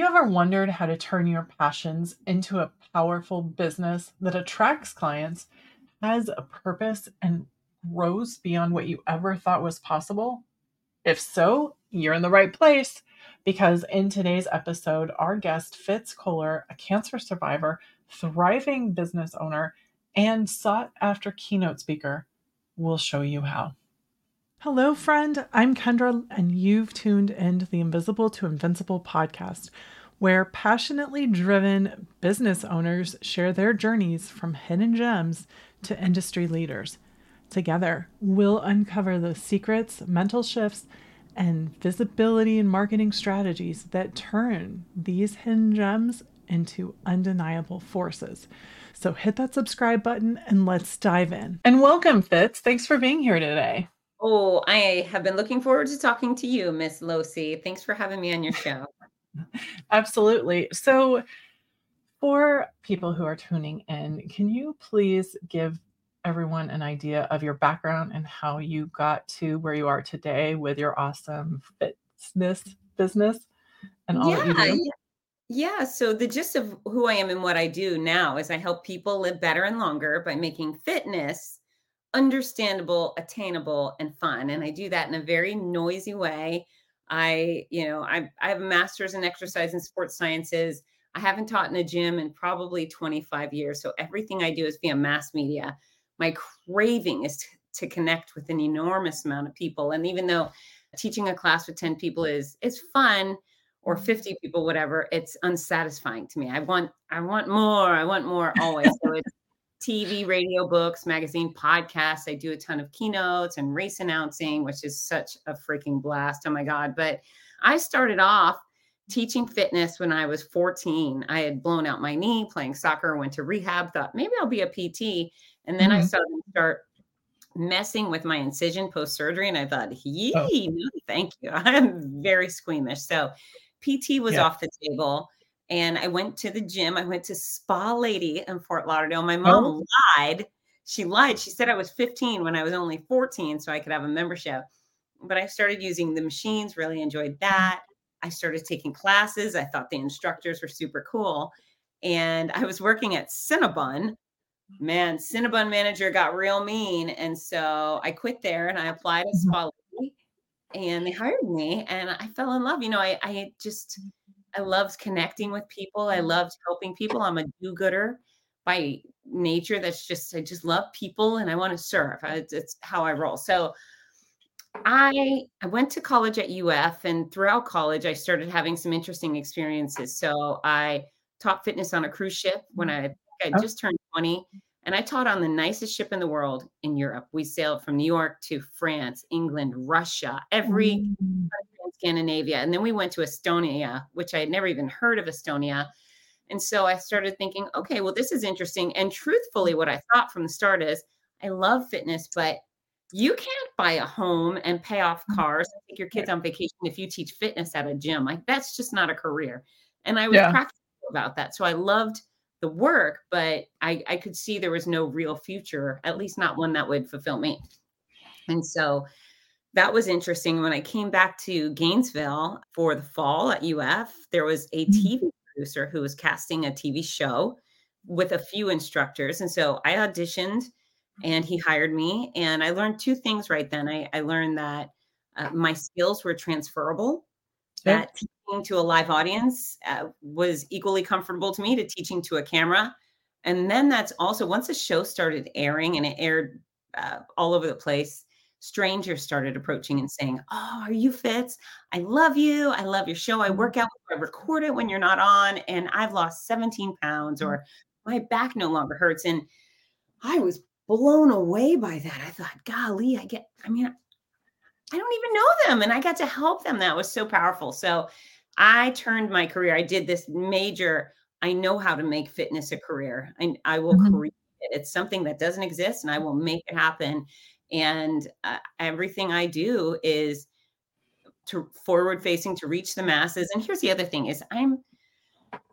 you ever wondered how to turn your passions into a powerful business that attracts clients, has a purpose, and grows beyond what you ever thought was possible? If so, you're in the right place because in today's episode, our guest, Fitz Koehler, a cancer survivor, thriving business owner, and sought after keynote speaker, will show you how. Hello, friend. I'm Kendra, and you've tuned into the Invisible to Invincible podcast, where passionately driven business owners share their journeys from hidden gems to industry leaders. Together, we'll uncover the secrets, mental shifts, and visibility and marketing strategies that turn these hidden gems into undeniable forces. So hit that subscribe button and let's dive in. And welcome, Fitz. Thanks for being here today. Oh, I have been looking forward to talking to you, Miss Losee. Thanks for having me on your show. Absolutely. So, for people who are tuning in, can you please give everyone an idea of your background and how you got to where you are today with your awesome fitness business and all that you do? yeah. Yeah, so the gist of who I am and what I do now is I help people live better and longer by making fitness understandable, attainable, and fun. And I do that in a very noisy way. I, you know, I, I have a master's in exercise and sports sciences. I haven't taught in a gym in probably 25 years. So everything I do is via mass media. My craving is to, to connect with an enormous amount of people. And even though teaching a class with 10 people is is fun or mm-hmm. 50 people, whatever, it's unsatisfying to me. I want, I want more. I want more always. So it's TV, radio, books, magazine, podcasts. I do a ton of keynotes and race announcing, which is such a freaking blast. Oh my God. But I started off teaching fitness when I was 14. I had blown out my knee playing soccer, went to rehab, thought maybe I'll be a PT. And then I Mhm. started start messing with my incision post surgery. And I thought, Oh, no, thank you. I'm very squeamish. So PT was yeah. off the table. And I went to the gym. I went to Spa Lady in Fort Lauderdale. My Oh, mom lied. She lied. She said I was 15 when I was only 14, so I could have a membership. But I started using the machines, really enjoyed that. I started taking classes. I thought the instructors were super cool. And I was working at Cinnabon. Man, Cinnabon manager got real mean. And so I quit there and I applied at Mhm. Spa Lady and they hired me and I fell in love. You know, I, I just, I loved connecting with people. I loved helping people. I'm a do-gooder by nature. That's just, I just love people and I want to serve. I- It's, how I roll. So I I went to college at UF and throughout college I started having some interesting experiences. So I taught fitness on a cruise ship when I, I I Oh, just turned 20 and I taught on the nicest ship in the world in Europe. We sailed from New York to France, England, Russia, every mm, in Scandinavia. And then we went to Estonia, which I had never even heard of Estonia. And so I started thinking, okay, well, this is interesting. And truthfully, what I thought from the start is I love fitness, but you can't buy a home and pay off mm. cars and take your kids on vacation if you teach fitness at a gym. Like that's just not a career. And I was yeah. practical about that. So I loved the work, but I, I could see there was no real future, at least not one that would fulfill me. And so that was interesting. When I came back to Gainesville for the fall at UF, there was a Mm, TV producer who was casting a TV show with a few instructors. And so I auditioned and he hired me. And I learned two things right then. I, I learned that uh, my skills were transferable, that teaching to a live audience uh, was equally comfortable to me to teaching to a camera. And then that's also once the show started airing and it aired uh, all over the place, strangers started approaching and saying, Oh, are you Fitz? I love you. I love your show. I work out, I record it when you're not on, and I've lost 17 pounds or my back no longer hurts. And I was blown away by that. I thought, golly, I get, I mean, I don't even know them and I got to help them. That was so powerful. So I turned my career. I did this major, I know how to make fitness a career and I will Mhm. create it. It's something that doesn't exist and I will make it happen. And uh, everything I do is to forward facing to reach the masses. And here's the other thing is I'm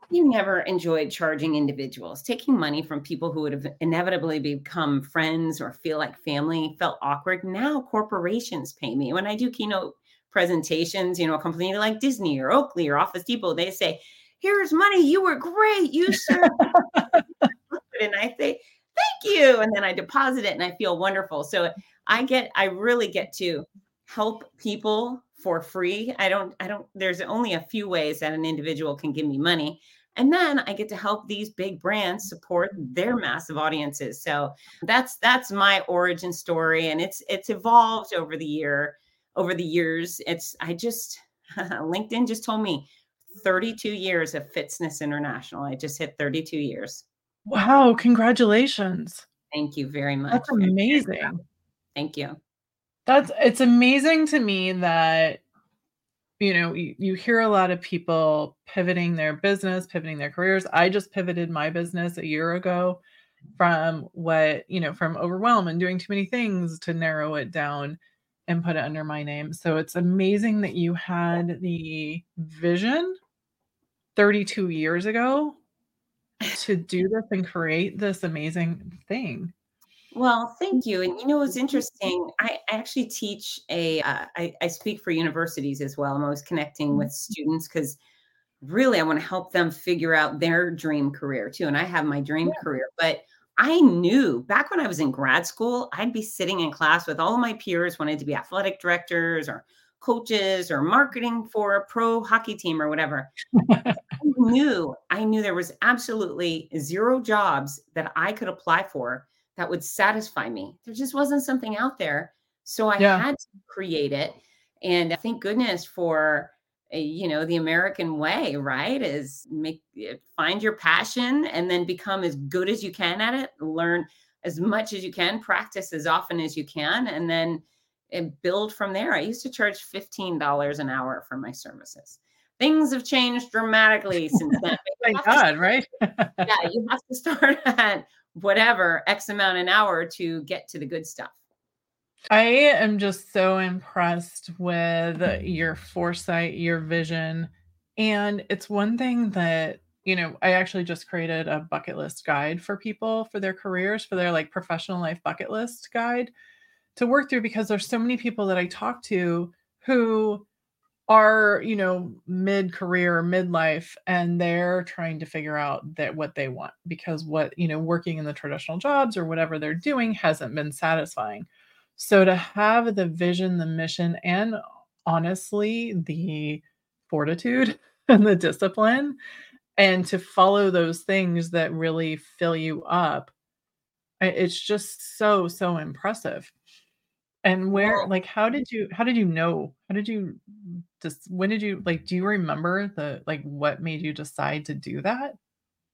you never enjoyed charging individuals. Taking money from people who would have inevitably become friends or feel like family felt awkward. Now corporations pay me. When I do keynote presentations, you know, a company like Disney or Oakley or Office Depot, they say, here's money. You were great. You served. and I say, thank you. And then I deposit it and I feel wonderful. So I get, I really get to help people for free. I don't, I don't, there's only a few ways that an individual can give me money. And then I get to help these big brands support their massive audiences. So that's that's my origin story. And it's it's evolved over the year, over the years. It's I just LinkedIn just told me 32 years of Fitzness International. I just hit 32 years. Wow, congratulations. Thank you very much. That's amazing. Thank you. That's it's amazing to me that you know, you, you hear a lot of people pivoting their business, pivoting their careers. I just pivoted my business a year ago from what, you know, from overwhelm and doing too many things to narrow it down and put it under my name. So it's amazing that you had the vision 32 years ago to do this and create this amazing thing. Well, thank you. And you know, it's interesting. I, actually teach a. Uh, I, I speak for universities as well. I'm always connecting with students because really I want to help them figure out their dream career too. And I have my dream yeah. career, but I knew back when I was in grad school, I'd be sitting in class with all of my peers wanted to be athletic directors or coaches or marketing for a pro hockey team or whatever. I knew I knew there was absolutely zero jobs that I could apply for that would satisfy me. There just wasn't something out there. So I yeah. had to create it. And thank goodness for you know the American way, right? Is make eh, find your passion and then become as good as you can at it. Learn as much as you can, practice as often as you can, and then and build from there. I used to charge $15 an hour for my services. Things have changed dramatically since then. Thank God, start, right? yeah, you have to start at whatever X amount an hour to get to the good stuff. I am just so impressed with your foresight, your vision. And it's one thing that, you know, I actually just created a bucket list guide for people for their careers, for their like professional life bucket list guide to work through because there's so many people that I talk to who are you know mid career midlife and they're trying to figure out that what they want because what you know working in the traditional jobs or whatever they're doing hasn't been satisfying. So to have the vision the mission and honestly the fortitude and the discipline and to follow those things that really fill you up it's just so so impressive and where like how did you how did you know? How did you just when did you like do you remember the like what made you decide to do that?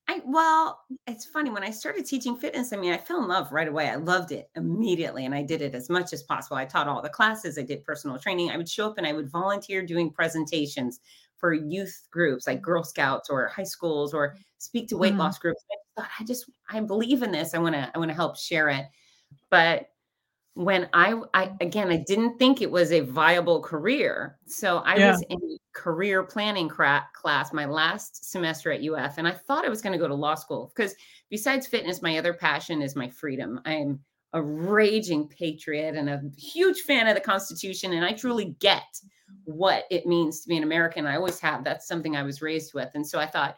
I well, it's funny when I started teaching fitness. I mean, I fell in love right away. I loved it immediately, and I did it as much as possible. I taught all the classes. I did personal training. I would show up and I would volunteer doing presentations for youth groups like Girl Scouts or high schools or speak to weight mm. loss groups. I thought I just I believe in this. I want to I want to help share it. But when I, I again, I didn't think it was a viable career. So I yeah. was in career planning cra- class my last semester at UF, and I thought I was going to go to law school because besides fitness, my other passion is my freedom. I'm a raging patriot and a huge fan of the Constitution, and I truly get what it means to be an American. I always have. That's something I was raised with, and so I thought.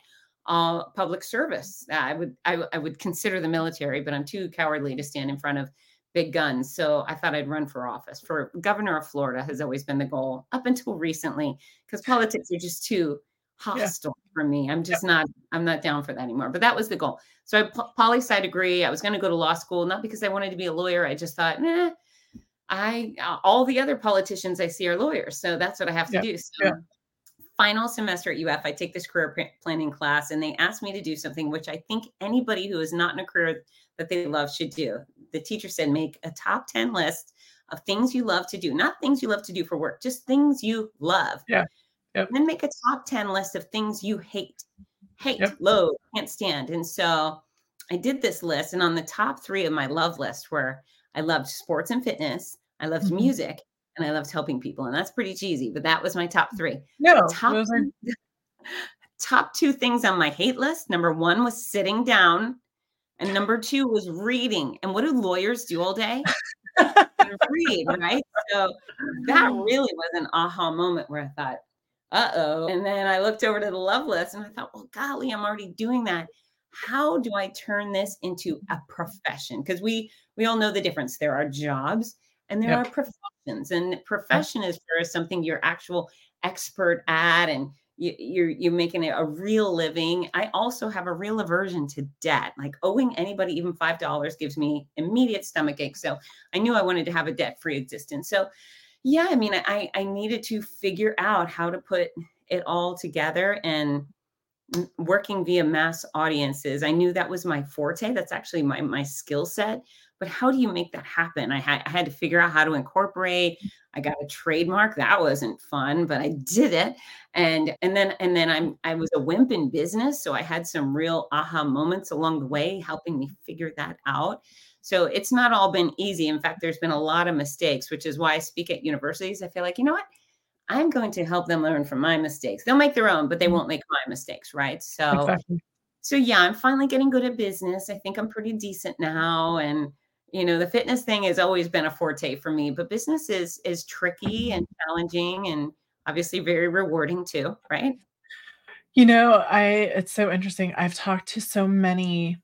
Uh, public service. I would I, I would consider the military, but I'm too cowardly to stand in front of big guns. So I thought I'd run for office. For governor of Florida has always been the goal up until recently, because politics are just too hostile yeah. for me. I'm just not, I'm not down for that anymore. But that was the goal. So I poli sci degree. I was going to go to law school, not because I wanted to be a lawyer. I just thought, nah, I all the other politicians I see are lawyers. So that's what I have to yeah. do. So yeah. final semester at UF, I take this career planning class and they asked me to do something which I think anybody who is not in a career that they love should do. The teacher said, make a top 10 list of things you love to do, not things you love to do for work, just things you love. Yeah. Yep. Then make a top 10 list of things you hate, hate, yep. loathe, can't stand. And so I did this list. And on the top three of my love list were I loved sports and fitness, I loved mm-hmm. music, and I loved helping people. And that's pretty cheesy, but that was my top three. No, top, those are... top two things on my hate list. Number one was sitting down and number two was reading. And what do lawyers do all day? read, right? So that really was an aha moment where I thought, uh oh. And then I looked over to the love list and I thought, well, golly, I'm already doing that. How do I turn this into a profession? Because we we all know the difference. There are jobs and there yep. are professions, and profession is for something you're actual expert at and you, you're you're making a real living. I also have a real aversion to debt. Like owing anybody even five dollars gives me immediate stomach ache. So I knew I wanted to have a debt free existence. So yeah, I mean, I I needed to figure out how to put it all together and working via mass audiences. I knew that was my forte. That's actually my my skill set but how do you make that happen? I had, I had to figure out how to incorporate. I got a trademark. That wasn't fun, but I did it. And and then and then I'm I was a wimp in business, so I had some real aha moments along the way, helping me figure that out. So it's not all been easy. In fact, there's been a lot of mistakes, which is why I speak at universities. I feel like you know what. I'm going to help them learn from my mistakes. They'll make their own, but they mm-hmm. won't make my mistakes, right? So, exactly. so yeah, I'm finally getting good at business. I think I'm pretty decent now, and you know the fitness thing has always been a forte for me but business is is tricky mm-hmm. and challenging and obviously very rewarding too right? You know i it's so interesting i've talked to so many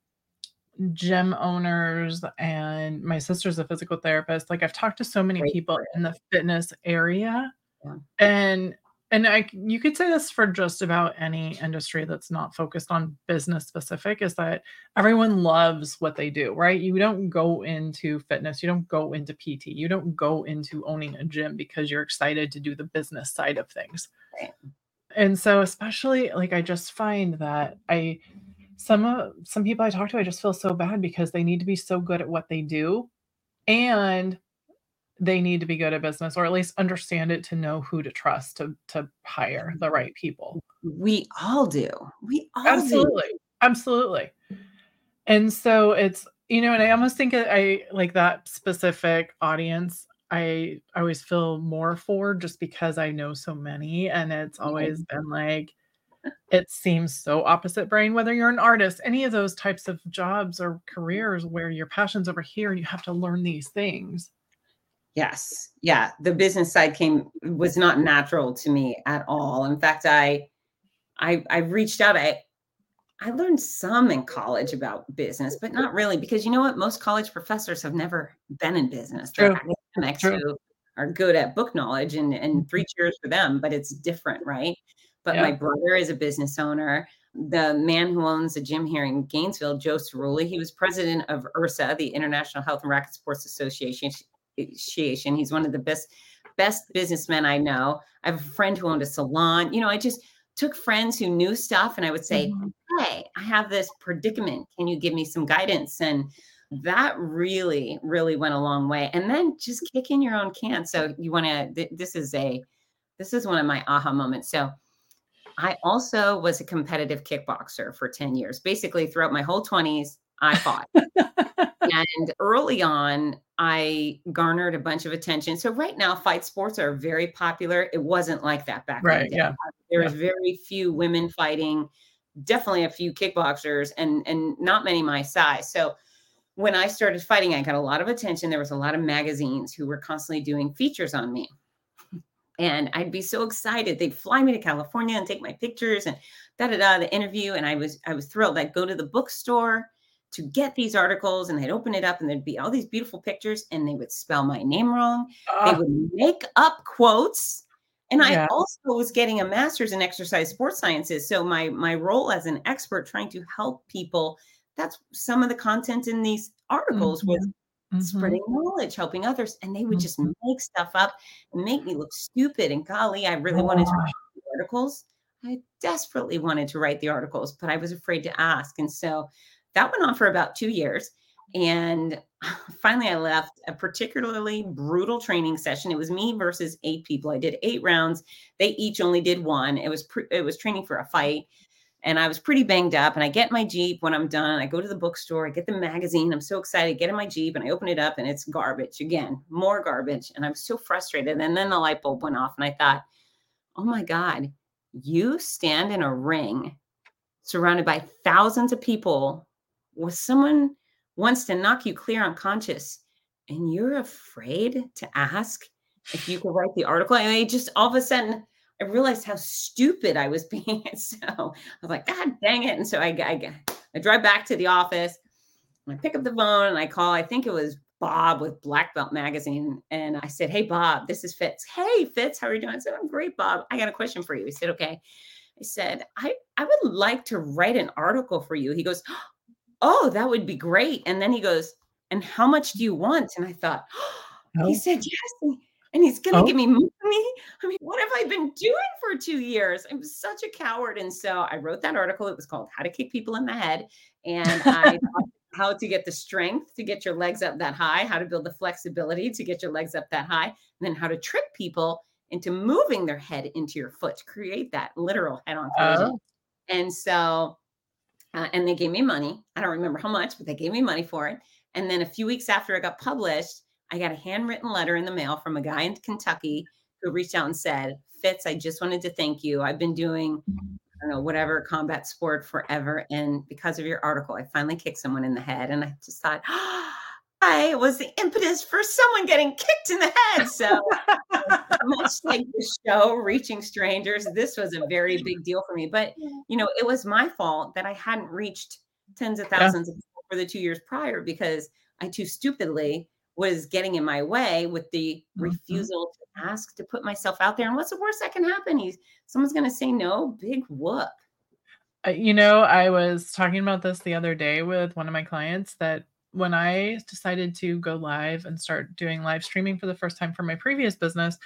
gym owners and my sister's a physical therapist like i've talked to so many people in the fitness area yeah. and and I you could say this for just about any industry that's not focused on business specific is that everyone loves what they do, right? You don't go into fitness, you don't go into PT, you don't go into owning a gym because you're excited to do the business side of things. Right. And so especially like I just find that I some of some people I talk to I just feel so bad because they need to be so good at what they do and they need to be good at business or at least understand it to know who to trust to to hire the right people. We all do. We all absolutely, do. absolutely. And so it's you know, and I almost think I like that specific audience. I, I always feel more for just because I know so many, and it's always been like it seems so opposite brain whether you're an artist any of those types of jobs or careers where your passion's over here and you have to learn these things Yes. Yeah. The business side came was not natural to me at all. In fact, I I I reached out. I I learned some in college about business, but not really because you know what? Most college professors have never been in business. They're True. academics True. who are good at book knowledge and, and three mm-hmm. cheers for them, but it's different, right? But yeah. my brother is a business owner. The man who owns a gym here in Gainesville, Joe Cirulli, he was president of IHRSA, the International Health and Racket Sports Association. Association. He's one of the best best businessmen I know. I have a friend who owned a salon. You know, I just took friends who knew stuff and I would say, mm-hmm. "Hey, I have this predicament. Can you give me some guidance?" And that really really went a long way. And then just kicking your own can. So you want to th- this is a this is one of my aha moments. So I also was a competitive kickboxer for 10 years. Basically throughout my whole 20s, I fought. and early on, I garnered a bunch of attention. So right now, fight sports are very popular. It wasn't like that back right, then. Yeah. There yeah. was very few women fighting, definitely a few kickboxers, and and not many my size. So when I started fighting, I got a lot of attention. There was a lot of magazines who were constantly doing features on me. And I'd be so excited. They'd fly me to California and take my pictures and da da da the interview. And I was I was thrilled. I'd go to the bookstore to get these articles and they'd open it up and there'd be all these beautiful pictures and they would spell my name wrong. They would make up quotes. And yeah. I also was getting a master's in exercise sports sciences. So my my role as an expert trying to help people, that's some of the content in these articles mm-hmm. was mm-hmm. spreading knowledge, helping others. And they would mm-hmm. just make stuff up and make me look stupid. And golly, I really wanted to write the articles. I desperately wanted to write the articles, but I was afraid to ask. And so that went on for about two years. And finally, I left a particularly brutal training session. It was me versus eight people. I did eight rounds. They each only did one. It was pre- it was training for a fight, and I was pretty banged up. And I get my jeep when I'm done. I go to the bookstore. I get the magazine. I'm so excited. Get in my jeep and I open it up, and it's garbage again, more garbage. And I'm so frustrated. And then the light bulb went off, and I thought, oh my god, you stand in a ring surrounded by thousands of people when someone wants to knock you clear unconscious and you're afraid to ask if you could write the article. And I just all of a sudden I realized how stupid I was being. So I was like, God dang it. And so I, I, I drive back to the office. I pick up the phone and I call, I think it was Bob with Black Belt Magazine. And I said, Hey, Bob, this is Fitz. Hey, Fitz, how are you doing? I said, I'm great, Bob. I got a question for you. He said, Okay. I said, I, I would like to write an article for you. He goes, Oh, Oh, that would be great. And then he goes, And how much do you want? And I thought, oh. He said, Yes and he's going to oh. give me money. I mean, what have I been doing for two years? I'm such a coward. And so I wrote that article. It was called How to Kick People in the Head. And I how to get the strength to get your legs up that high, how to build the flexibility to get your legs up that high, and then how to trick people into moving their head into your foot to create that literal head on collision. Oh. And so, uh, and they gave me money. I don't remember how much, but they gave me money for it. And then a few weeks after it got published, I got a handwritten letter in the mail from a guy in Kentucky who reached out and said, Fitz, I just wanted to thank you. I've been doing, I don't know, whatever combat sport forever. And because of your article, I finally kicked someone in the head. And I just thought, oh, I was the impetus for someone getting kicked in the head. So much like the show Reaching Strangers, this was a very big deal for me. But you know, it was my fault that I hadn't reached tens of thousands yeah. of people for the two years prior because I too stupidly was getting in my way with the mm-hmm. refusal to ask to put myself out there. And what's the worst that can happen? He's someone's going to say no. Big whoop. Uh, you know, I was talking about this the other day with one of my clients that when I decided to go live and start doing live streaming for the first time for my previous business,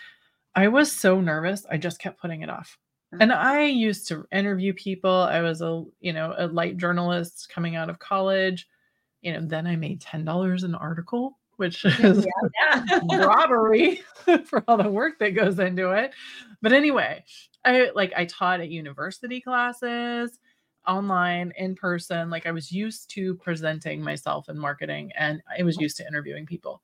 I was so nervous. I just kept putting it off. And uh-huh. I used to interview people. I was a, you know, a light journalist coming out of college. You know, then I made $10 an article which is yeah, yeah. robbery for all the work that goes into it. But anyway, I like I taught at university classes, online, in person. Like I was used to presenting myself in marketing and I was oh. used to interviewing people.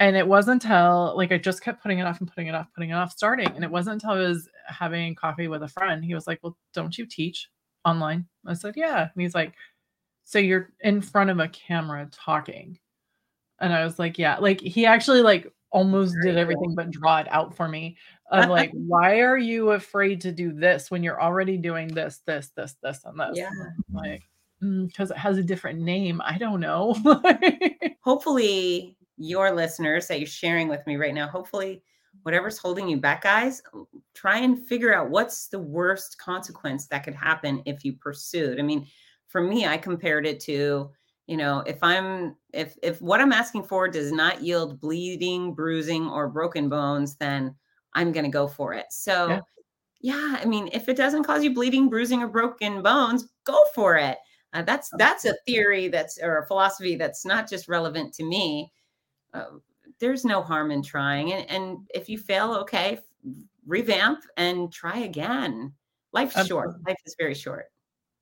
And it wasn't until like I just kept putting it off and putting it off, putting it off, starting. And it wasn't until I was having coffee with a friend. He was like, Well, don't you teach online? I said, Yeah. And he's like, So you're in front of a camera talking and I was like, yeah, like he actually like almost did everything but draw it out for me of uh, like, uh why are you afraid to do this when you're already doing this, this, this, this, and this? Yeah. Like, because mm, it has a different name. I don't know. hopefully, your listeners that you're sharing with me right now, hopefully, whatever's holding you back, guys, um, try and figure out what's the worst consequence that could happen if you pursued. I mean, for me, I compared it to, you know if i'm if if what i'm asking for does not yield bleeding bruising or broken bones then i'm going to go for it so yeah. yeah. i mean if it doesn't cause you bleeding bruising or broken bones go for it uh, that's that's a theory that's or a philosophy that's not just relevant to me uh, there's no harm in trying and, and if you fail okay revamp and try again life's Absolutely. short life is very short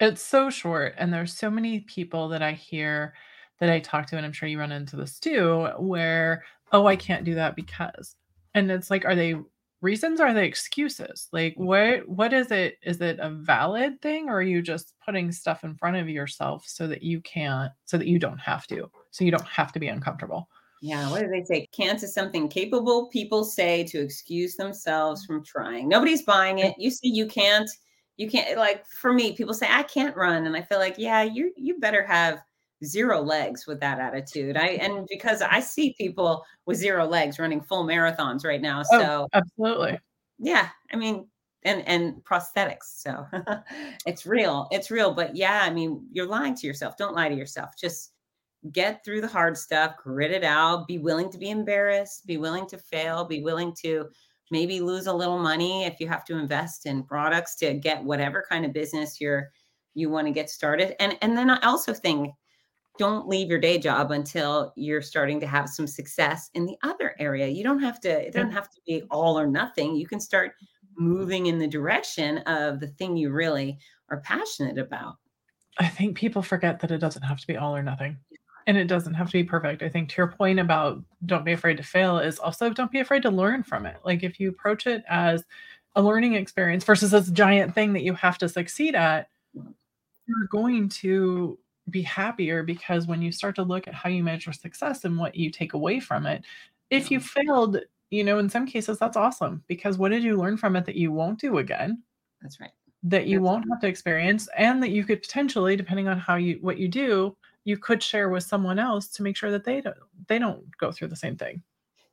it's so short, and there's so many people that I hear that I talk to, and I'm sure you run into this too, where, "Oh, I can't do that because." And it's like, are they reasons or are they excuses? Like, mm-hmm. what what is it? Is it a valid thing, or are you just putting stuff in front of yourself so that you can't, so that you don't have to, so you don't have to be uncomfortable? Yeah, what do they say? Can't is something capable people say to excuse themselves from trying. Nobody's buying it. You say you can't you can't like for me people say i can't run and i feel like yeah you you better have zero legs with that attitude. I and because i see people with zero legs running full marathons right now oh, so oh, absolutely. Yeah i mean and and prosthetics so it's real it's real but yeah i mean you're lying to yourself don't lie to yourself just get through the hard stuff grit it out be willing to be embarrassed be willing to fail be willing to maybe lose a little money if you have to invest in products to get whatever kind of business you're you want to get started. And and then i also think don't leave your day job until you're starting to have some success in the other area. You don't have to it doesn't have to be all or nothing. You can start moving in the direction of the thing you really are passionate about. I think people forget that it doesn't have to be all or nothing and it doesn't have to be perfect. I think to your point about don't be afraid to fail is also don't be afraid to learn from it. Like if you approach it as a learning experience versus this giant thing that you have to succeed at, you're going to be happier because when you start to look at how you measure success and what you take away from it, if you failed, you know, in some cases that's awesome because what did you learn from it that you won't do again? That's right. That you That's won't have to experience and that you could potentially depending on how you what you do, you could share with someone else to make sure that they don't they don't go through the same thing.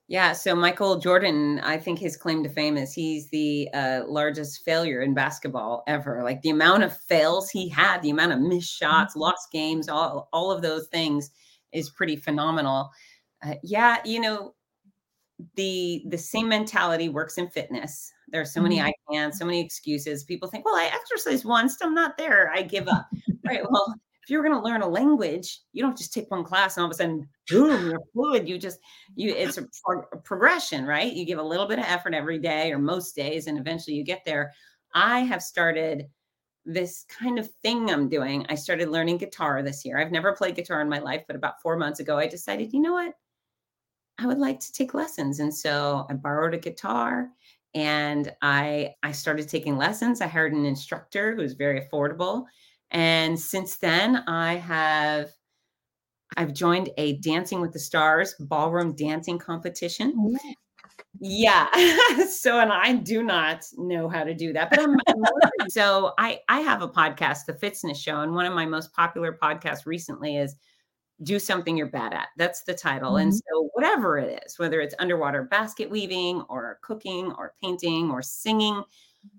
Yeah, so Michael Jordan, I think his claim to fame is he's the uh, largest failure in basketball ever. Like the amount of fails he had, the amount of missed shots, Mm-hmm. lost games, all all of those things is pretty phenomenal. Uh, yeah, you know, the the same mentality works in fitness. There are so many Mhm. I can't, so many excuses. People think, well, I exercise once, I'm not there. I give up. right. Well, if you're going to learn a language, you don't just take one class and all of a sudden, boom, you're fluid. You just you it's a, pro- a progression, right? You give a little bit of effort every day or most days, and eventually you get there. I have started this kind of thing I'm doing. I started learning guitar this year. I've never played guitar in my life, but about four months ago, I decided, you know what? I would like to take lessons. And so I borrowed a guitar and I I started taking lessons. I hired an instructor who was very affordable. And since then I have I've joined a Dancing with the Stars ballroom dancing competition. Yeah. so and I do not know how to do that, but I'm, I'm so I I have a podcast, The Fitzness Show, and one of my most popular podcasts recently is do something you're bad at. That's the title. And Mhm. so, whatever it is, whether it's underwater basket weaving or cooking or painting or singing,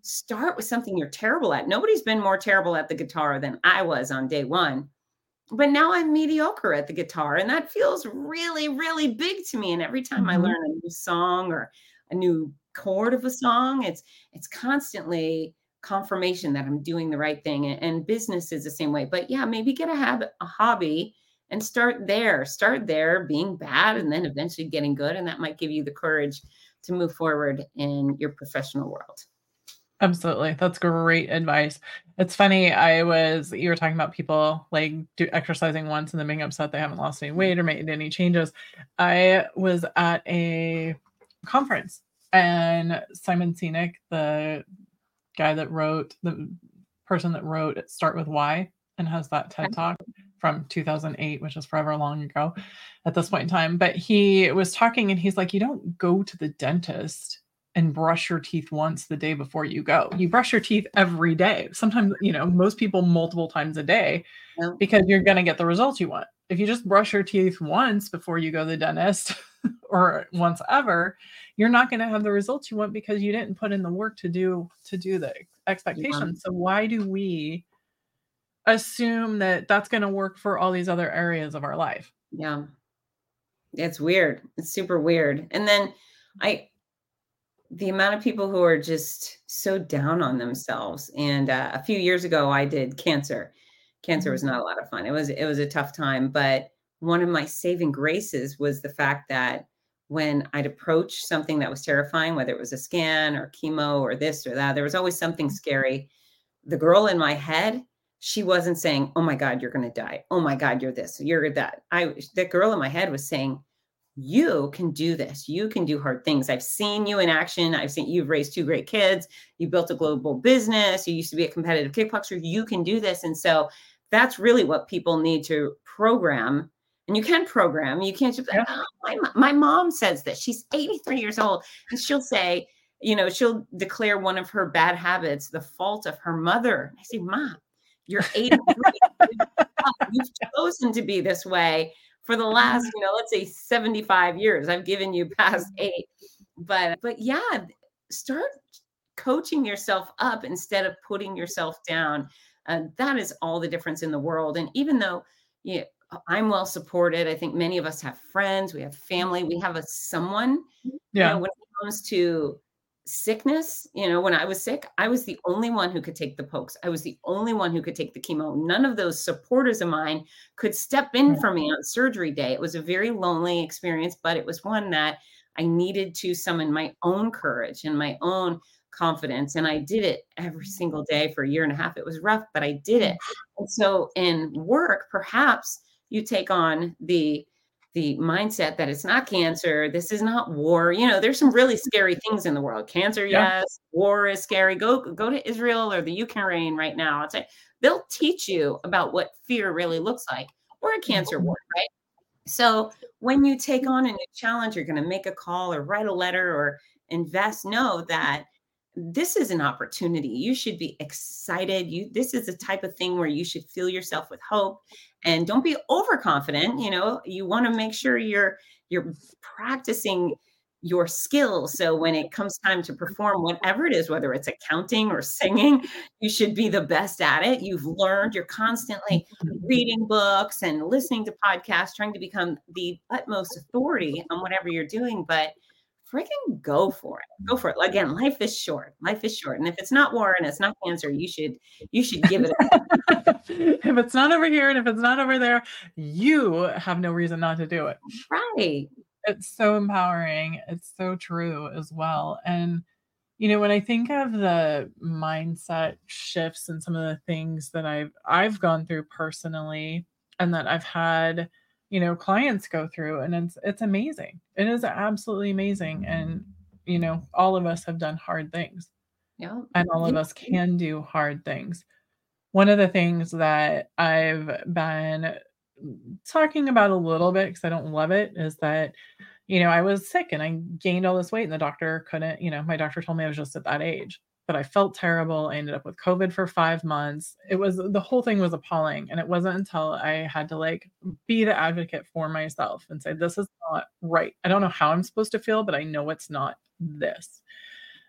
start with something you're terrible at. Nobody's been more terrible at the guitar than I was on day one. But now I'm mediocre at the guitar, and that feels really, really big to me. And every time I Mhm. learn a new song or a new chord of a song, it's it's constantly confirmation that I'm doing the right thing. And, and business is the same way. But yeah, maybe get a habit, a hobby and start there. Start there being bad and then eventually getting good. And that might give you the courage to move forward in your professional world. Absolutely. That's great advice. It's funny, I was you were talking about people like do exercising once and then being upset they haven't lost any weight or made any changes. I was at a conference and Simon Sinek, the guy that wrote the person that wrote Start with Why and has that TED Talk from 2008, which is forever long ago at this point in time. But he was talking and he's like, You don't go to the dentist and brush your teeth once the day before you go. You brush your teeth every day. Sometimes, you know, most people multiple times a day because you're going to get the results you want. If you just brush your teeth once before you go to the dentist or once ever, you're not going to have the results you want because you didn't put in the work to do to do the expectations. So why do we assume that that's going to work for all these other areas of our life? Yeah. It's weird. It's super weird. And then I, the amount of people who are just so down on themselves. And uh, a few years ago, I did cancer. Cancer was not a lot of fun. It was it was a tough time, but one of my saving graces was the fact that when I'd approach something that was terrifying, whether it was a scan or chemo or this or that, there was always something scary. The girl in my head, she wasn't saying, "Oh my God, you're going to die. Oh my God, you're this, you're that." I that girl in my head was saying, "You can do this. You can do hard things. I've seen you in action. I've seen you've raised two great kids. You built a global business. You used to be a competitive kickboxer. You can do this." And so that's really what people need to program. And you can program. You can't just. Yeah. "Oh, my, my mom says this. She's 83 years old, and she'll say, you know, she'll declare one of her bad habits the fault of her mother. I say, Mom, you're 83. You've chosen to be this way for the last, you know, let's say 75 years. I've given you past eight. But but yeah, start coaching yourself up instead of putting yourself down. Uh, that is all the difference in the world. And even though you know, I'm well supported, I think many of us have friends, we have family, we have a someone. You Yeah. know, when it comes to sickness, you know, when I was sick, I was the only one who could take the pokes. I was the only one who could take the chemo. None of those supporters of mine could step in for me on surgery day. It was a very lonely experience, but it was one that I needed to summon my own courage and my own confidence. And I did it every mm. single day for a year and a half. It was rough, but I did it. Mm. And so in work, perhaps you take on the the mindset that it's not cancer, this is not war. You know, there's some really scary things in the world. Cancer, Yeah. yes. War is scary. Go go to Israel or the Ukraine right now. I'd say they'll teach you about what fear really looks like or a cancer war, right? So when you take on a new challenge, you're going to make a call or write a letter or invest, know that this is an opportunity. You should be excited. You this is the type of thing where you should fill yourself with hope and don't be overconfident, you know. You want to make sure you're you're practicing your skills so when it comes time to mm-hmm. perform whatever it is whether it's accounting or singing you should be the best at it you've learned you're constantly mm-hmm. reading books and listening to podcasts trying to become the utmost authority on whatever you're doing but freaking go for it go for it again life is short life is short and if it's not war and it's not cancer you should you should give it if it's not over here and if it's not over there, you have no reason not to do it. right It's so empowering. It's so true as well. And you know, when I think of the mindset shifts and some of the things that I've I've gone through personally and that I've had, you know, clients go through and it's it's amazing. It is absolutely amazing and you know, all of us have done hard things yeah and all of us can do hard things. One of the things that I've been talking about a little bit because I don't love it is that, you know, I was sick and I gained all this weight, and the doctor couldn't, you know, my doctor told me I was just at that age. But I felt terrible. I ended up with COVID for five months. It was the whole thing was appalling. And it wasn't until I had to like be the advocate for myself and say, this is not right. I don't know how I'm supposed to feel, but I know it's not this.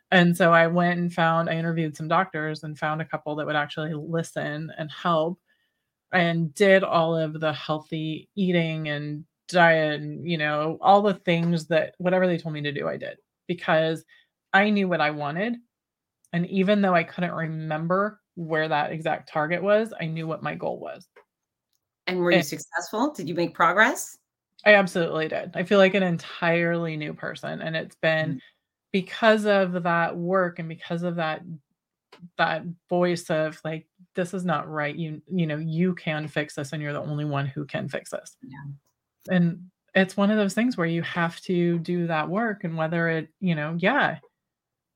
And so I went and found, I interviewed some doctors and found a couple that would actually listen and help and did all of the healthy eating and diet and, you know, all the things that whatever they told me to do, I did because I knew what I wanted. And even though I couldn't remember where that exact target was, I knew what my goal was. and were you And successful did you make progress I absolutely did. I feel like an entirely new person. And it's been mm. because of that work and because of that that voice of like this is not right you you know you can fix this and you're the only one who can fix this Yeah. and it's one of those things where you have to do that work and whether it you know yeah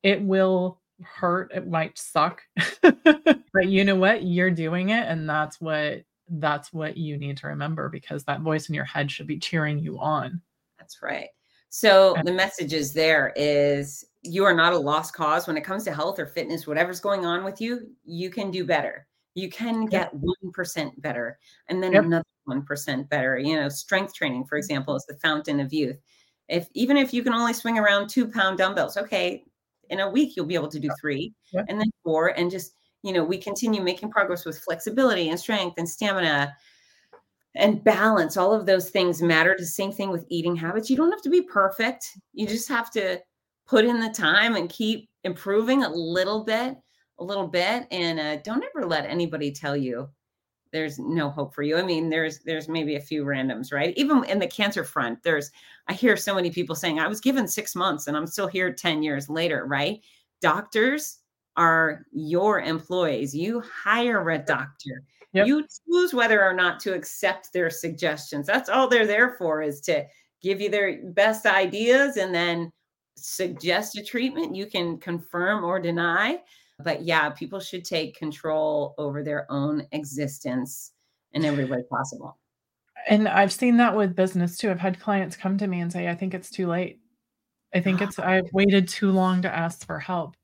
it will hurt it might suck but you know what you're doing it and that's what that's what you need to remember because that voice in your head should be cheering you on That's right. So the message is there is you are not a lost cause when it comes to health or fitness, whatever's going on with you, you can do better. You can get 1% better and then Yep. another 1% better. You know, strength training, for mm-hmm. example, is the fountain of youth. If even if you can only swing around two pound dumbbells, okay, in a week you'll be able to do three Yep. and then four. And just, you know, we continue making progress with flexibility and strength and stamina and balance all of those things matter the same thing with eating habits you don't have to be perfect you just have to put in the time and keep improving a little bit a little bit and uh, don't ever let anybody tell you there's no hope for you i mean there's there's maybe a few randoms right even in the cancer front there's i hear so many people saying i was given six months and i'm still here 10 years later right doctors are your employees you hire a doctor Yep. you choose whether or not to accept their suggestions. That's all they're there for is to give you their best ideas and then suggest a treatment. You can confirm or deny. But yeah, people should take control over their own existence in every way possible. And I've seen that with business too. I've had clients come to me and say, I think it's too late. I think it's I've waited too long to ask for help.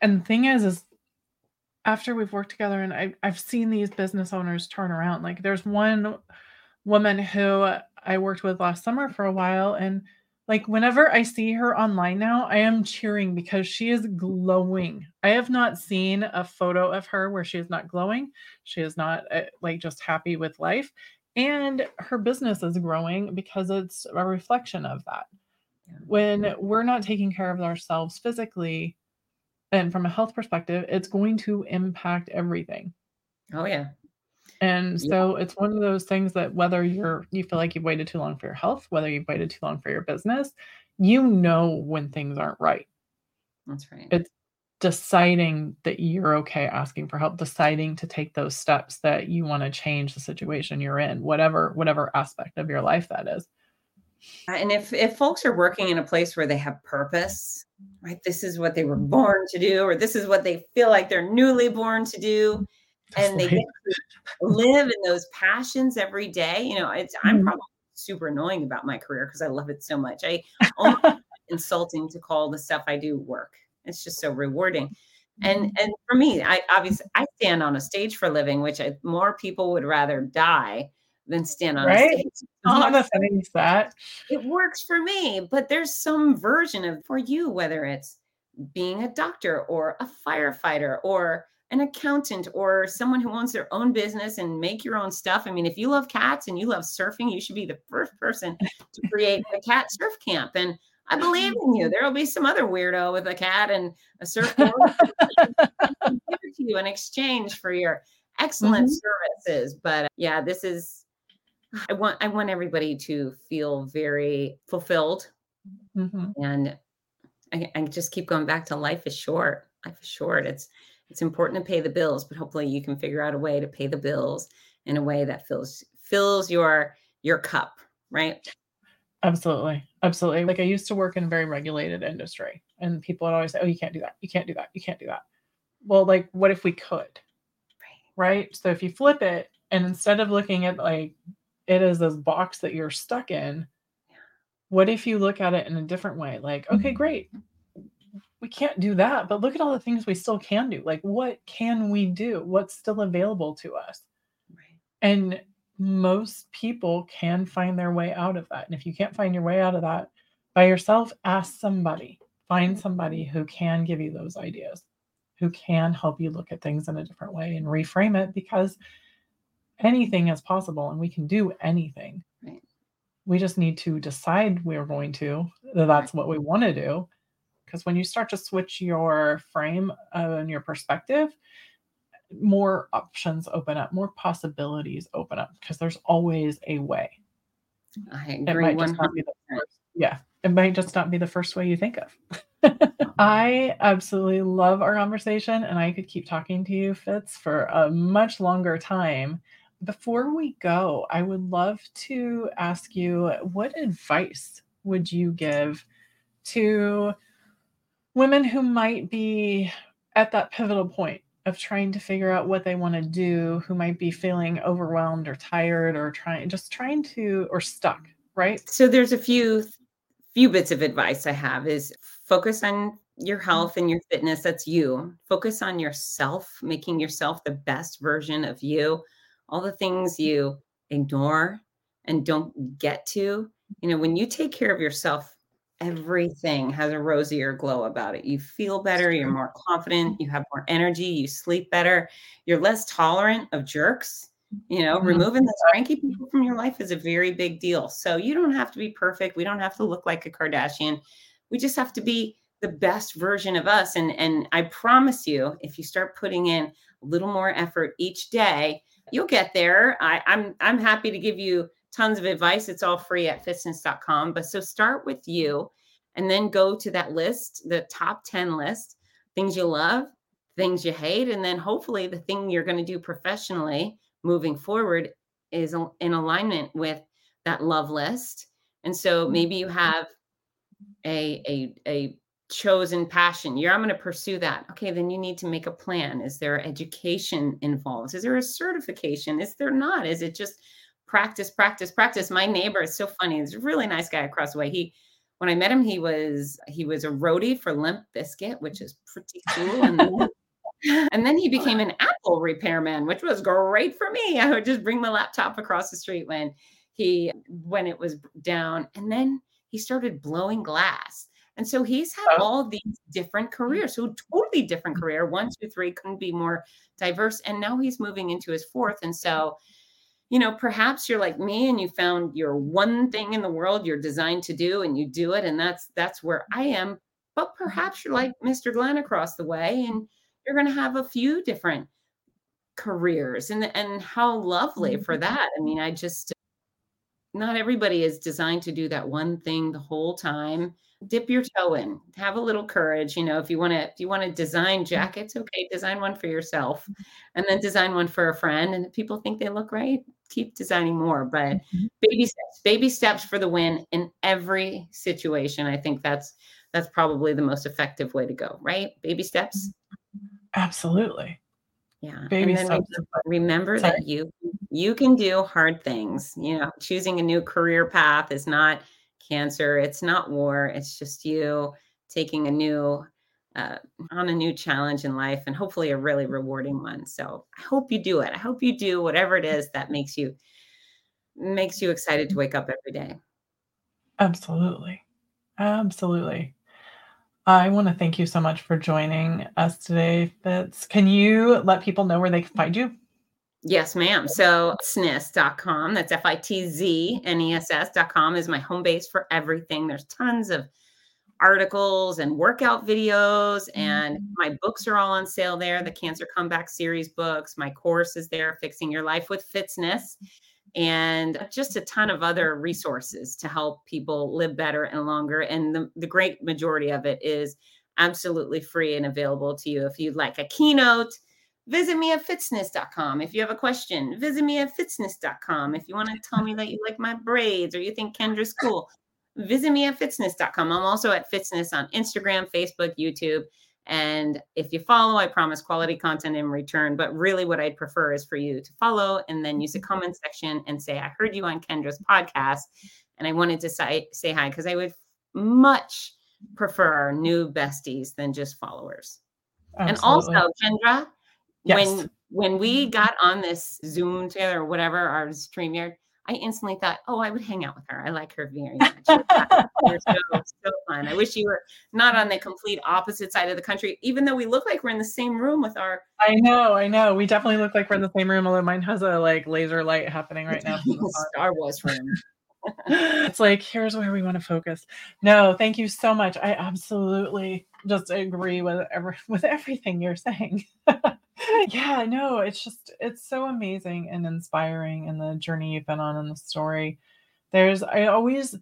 And the thing is, is after we've worked together and I've I've seen these business owners turn around. Like there's one woman who I worked with last summer for a while and like whenever I see her online now, I am cheering because she is glowing. I have not seen a photo of her where she is not glowing. She is not uh, like just happy with life and her business is growing because it's a reflection of that. When we're not taking care of ourselves physically and from a health perspective, it's going to impact everything. Oh yeah. And Yeah. so it's one of those things that whether you're you feel like you've waited too long for your health, whether you've waited too long for your business, you know when things aren't right. That's right. It's deciding that you're okay asking for help, deciding to take those steps that you want to change the situation you're in, whatever whatever aspect of your life that is. Uh, and if if folks are working in a place where they have purpose, right? This is what they were mm-hmm. born to do, or this is what they feel like they're newly born to do. And they live in those passions every day. You know, it's I'm mm-hmm. probably super annoying about my career because I love it so much. I insulting to call the stuff I do work. It's just so rewarding. And mm-hmm. and for me, I obviously I stand on a stage for a living, which I, more people would rather die than stand on right? a stage. Oh, that's that. It works for me, but there's some version of for you, whether it's being a doctor or a firefighter or an accountant or someone who owns their own business and make your own stuff. I mean, if you love cats and you love surfing, you should be the first person to create a cat surf camp. And I believe in you. There will be some other weirdo with a cat and a surfboard give it to you in exchange for your excellent mm-hmm. services. But uh, yeah, this is I want I want everybody to feel very fulfilled. Mm-hmm. And I, I just keep going back to life is short. Life is short. It's it's important to pay the bills, but hopefully you can figure out a way to pay the bills in a way that fills fills your your cup, right? Absolutely. Absolutely. Like I used to work in a very regulated industry and people would always say, Oh, you can't do that. You can't do that. You can't do that. Well, like, what if we could? Right. right? So if you flip it and instead of looking at like it is this box that you're stuck in, what if you look at it in a different way? Like, okay, mm-hmm. great. We can't do that, but look at all the things we still can do. Like, what can we do? What's still available to us? Right. And most people can find their way out of that. And if you can't find your way out of that by yourself, ask somebody, find mm-hmm. somebody who can give you those ideas, who can help you look at things in a different way and reframe it because anything is possible and we can do anything. Right. We just need to decide we're going to, that that's what we want to do. Because when you start to switch your frame uh, and your perspective, more options open up, more possibilities open up because there's always a way. I agree. It might just not be the first, yeah, it might just not be the first way you think of. I absolutely love our conversation, and I could keep talking to you, Fitz, for a much longer time. Before we go, I would love to ask you what advice would you give to women who might be at that pivotal point of trying to figure out what they want to do who might be feeling overwhelmed or tired or trying just trying to or stuck right? So there's a few few bits of advice i have is focus on your mm-hmm. health and your fitness that's you. Focus on yourself making yourself the best version of you. All the things you ignore and don't get to you know when you take care of yourself everything has a rosier glow about it. You feel better, you're more confident, you have more energy, you sleep better, you're less tolerant of jerks. You know, mm-hmm. removing the cranky people from your life is a very big deal. So you don't have to be perfect. We don't have to look like a Kardashian. We just have to be the best version of us. And and I promise you, if you start putting in a little more effort each day, you'll get there. I, I'm I'm happy to give you tons of advice. It's all free at fitzness.com. But so start with you and then go to that list, the top 10 list, things you love, things you hate. And then hopefully the thing you're going to do professionally moving forward is in alignment with that love list. And so maybe you have a, a, a chosen passion. You're, I'm going to pursue that. Okay, then you need to make a plan. Is there education involved? Is there a certification? Is there not? Is it just practice, practice, practice. My neighbor is so funny. He's a really nice guy across the way. He, when I met him, he was he was a roadie for Limp Bizkit, which is pretty cool. And then, and then he became an Apple repairman, which was great for me. I would just bring my laptop across the street when he when it was down, and then he started blowing glass. And so he's had oh. all these different careers, so totally different mm-hmm. career. One, two, three couldn't be more diverse. And now he's moving into his fourth. And so you know, perhaps you're like me and you found your one thing in the world you're designed to do and you do it and that's that's where I am. But mm-hmm. perhaps you're like Mr. Glenn across the way and you're going to have a few different careers and and how lovely for mm-hmm. that. I mean, I just not everybody is designed to do that one thing the whole time dip your toe in have a little courage you know if you want to if you want to design jackets okay design one for yourself mm-hmm. and then design one for a friend and if people think they look right keep designing more but mm-hmm. baby steps baby steps for the win in every situation i think that's that's probably the most effective way to go right baby steps absolutely Yeah. Baby steps. remember Sorry. that you you can do hard things. You know, choosing a new career path is not cancer, it's not war, it's just you taking a new uh, on a new challenge in life and hopefully a really rewarding one. So I hope you do it. I hope you do whatever it is that makes you makes you excited to wake up every day. Absolutely. Absolutely. I want to thank you so much for joining us today, Fitz. Can you let people know where they can find you? Yes, ma'am. So fitzness.com, that's F-I-T-Z-N-E-S-S.com is my home base for everything. There's tons of articles and workout videos and Mhm. my books are all on sale there. The Cancer Comeback series books, my course is there, Fixing Your Life with fitness and just a ton of other resources to help people live better and longer. And the, the great majority of it is absolutely free and available to you. If you'd like a keynote, visit me at fitzness.com. If you have a question, visit me at fitzness.com. If you want to tell me that you like my braids or you think Kendra's cool, visit me at fitzness.com. I'm also at fitzness on Instagram, Facebook, YouTube. And if you follow, I promise quality content in return. But really, what I'd prefer is for you to follow and then use the mm-hmm. comment section and say, I heard you on Kendra's podcast. And I wanted to say, say hi because I would much prefer new besties than just followers. Absolutely. And also, Kendra, Yes. when when we mm-hmm. got on this Zoom together or whatever, our StreamYard, I instantly thought, oh, I would hang out with her. I like her very much. You're so, so fun. I wish you were not on the complete opposite side of the country, even though we look like we're in the same room with our I know, I know. We definitely look like we're in the same room, although mine has a like laser light happening right now. from the sun. Star Wars room. it's like here's where we want to focus. No, thank you so much. I absolutely just agree with every with everything you're saying. yeah, no, it's just it's so amazing and inspiring and the journey you've been on in the story. There's I always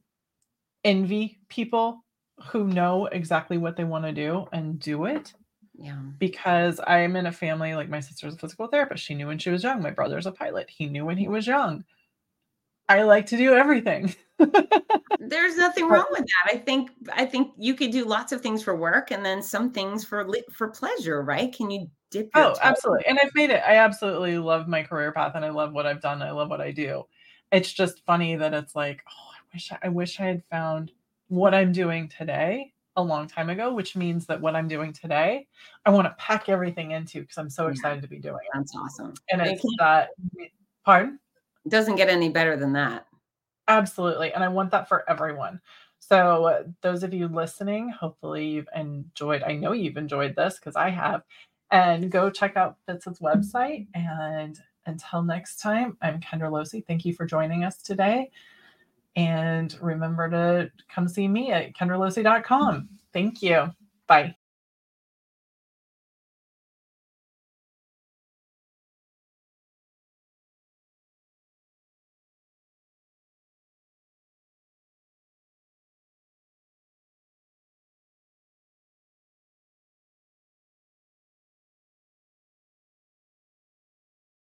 envy people who know exactly what they want to do and do it Yeah. because I'm in a family like my sister's a physical therapist. She knew when she was young. My brother's a pilot. He knew when he was young. I like to do everything. There's nothing wrong with that. I think I think you could do lots of things for work and then some things for for pleasure, right? Can you dip your Oh, absolutely. And I've made it. I absolutely love my career path and I love what I've done. I love what I do. It's just funny that it's like, oh, I wish I, I wish I had found what I'm doing today a long time ago, which means that what I'm doing today, I want to pack everything into because I'm so Yeah. excited to be doing it. That's awesome. And It it's that pardon? It doesn't get any better than that. Absolutely. And I want that for everyone. So, those of you listening, hopefully you've enjoyed, I know you've enjoyed this because I have. And go check out Fitz's website. And until next time, I'm Kendra Losee. Thank you for joining us today. And remember to come see me at kendralosee.com. Thank you. Bye.